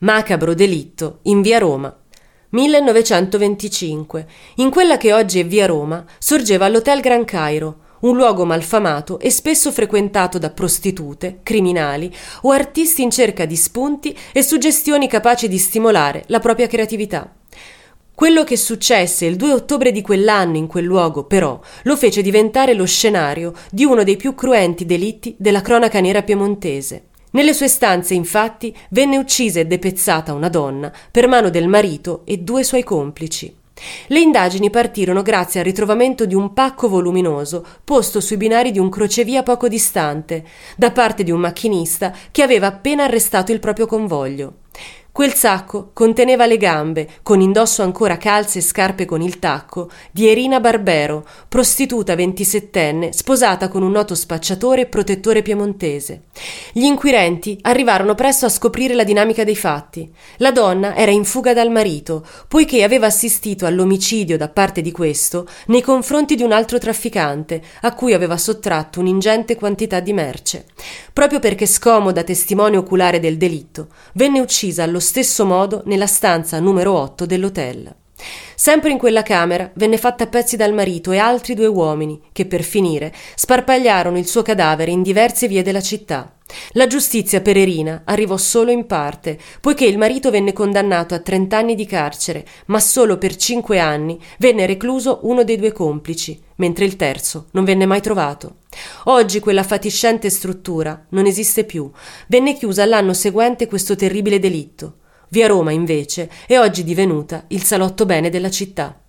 Macabro delitto in via Roma. 1925. In quella che oggi è via Roma sorgeva l'Hotel Gran Cairo, un luogo malfamato e spesso frequentato da prostitute, criminali o artisti in cerca di spunti e suggestioni capaci di stimolare la propria creatività. Quello che successe il 2 ottobre di quell'anno in quel luogo, però, lo fece diventare lo scenario di uno dei più cruenti delitti della cronaca nera piemontese. Nelle sue stanze, infatti, venne uccisa e depezzata una donna per mano del marito e due suoi complici. Le indagini partirono grazie al ritrovamento di un pacco voluminoso posto sui binari di un crocevia poco distante, da parte di un macchinista che aveva appena arrestato il proprio convoglio. Quel sacco conteneva le gambe, con indosso ancora calze e scarpe con il tacco, di Erina Barbero, prostituta ventisettenne, sposata con un noto spacciatore e protettore piemontese. Gli inquirenti arrivarono presto a scoprire la dinamica dei fatti. La donna era in fuga dal marito, poiché aveva assistito all'omicidio da parte di questo nei confronti di un altro trafficante, a cui aveva sottratto un'ingente quantità di merce. Proprio perché scomoda testimone oculare del delitto, venne uccisa allo stesso modo nella stanza numero 8 dell'hotel. Sempre in quella camera venne fatta a pezzi dal marito e altri due uomini che, per finire, sparpagliarono il suo cadavere in diverse vie della città. La giustizia pererina arrivò solo in parte, poiché il marito venne condannato a 30 anni di carcere, ma solo per 5 anni venne recluso uno dei due complici, mentre il terzo non venne mai trovato. Oggi quella fatiscente struttura non esiste più. Venne chiusa l'anno seguente questo terribile delitto. Via Roma, invece, è oggi divenuta il salotto bene della città.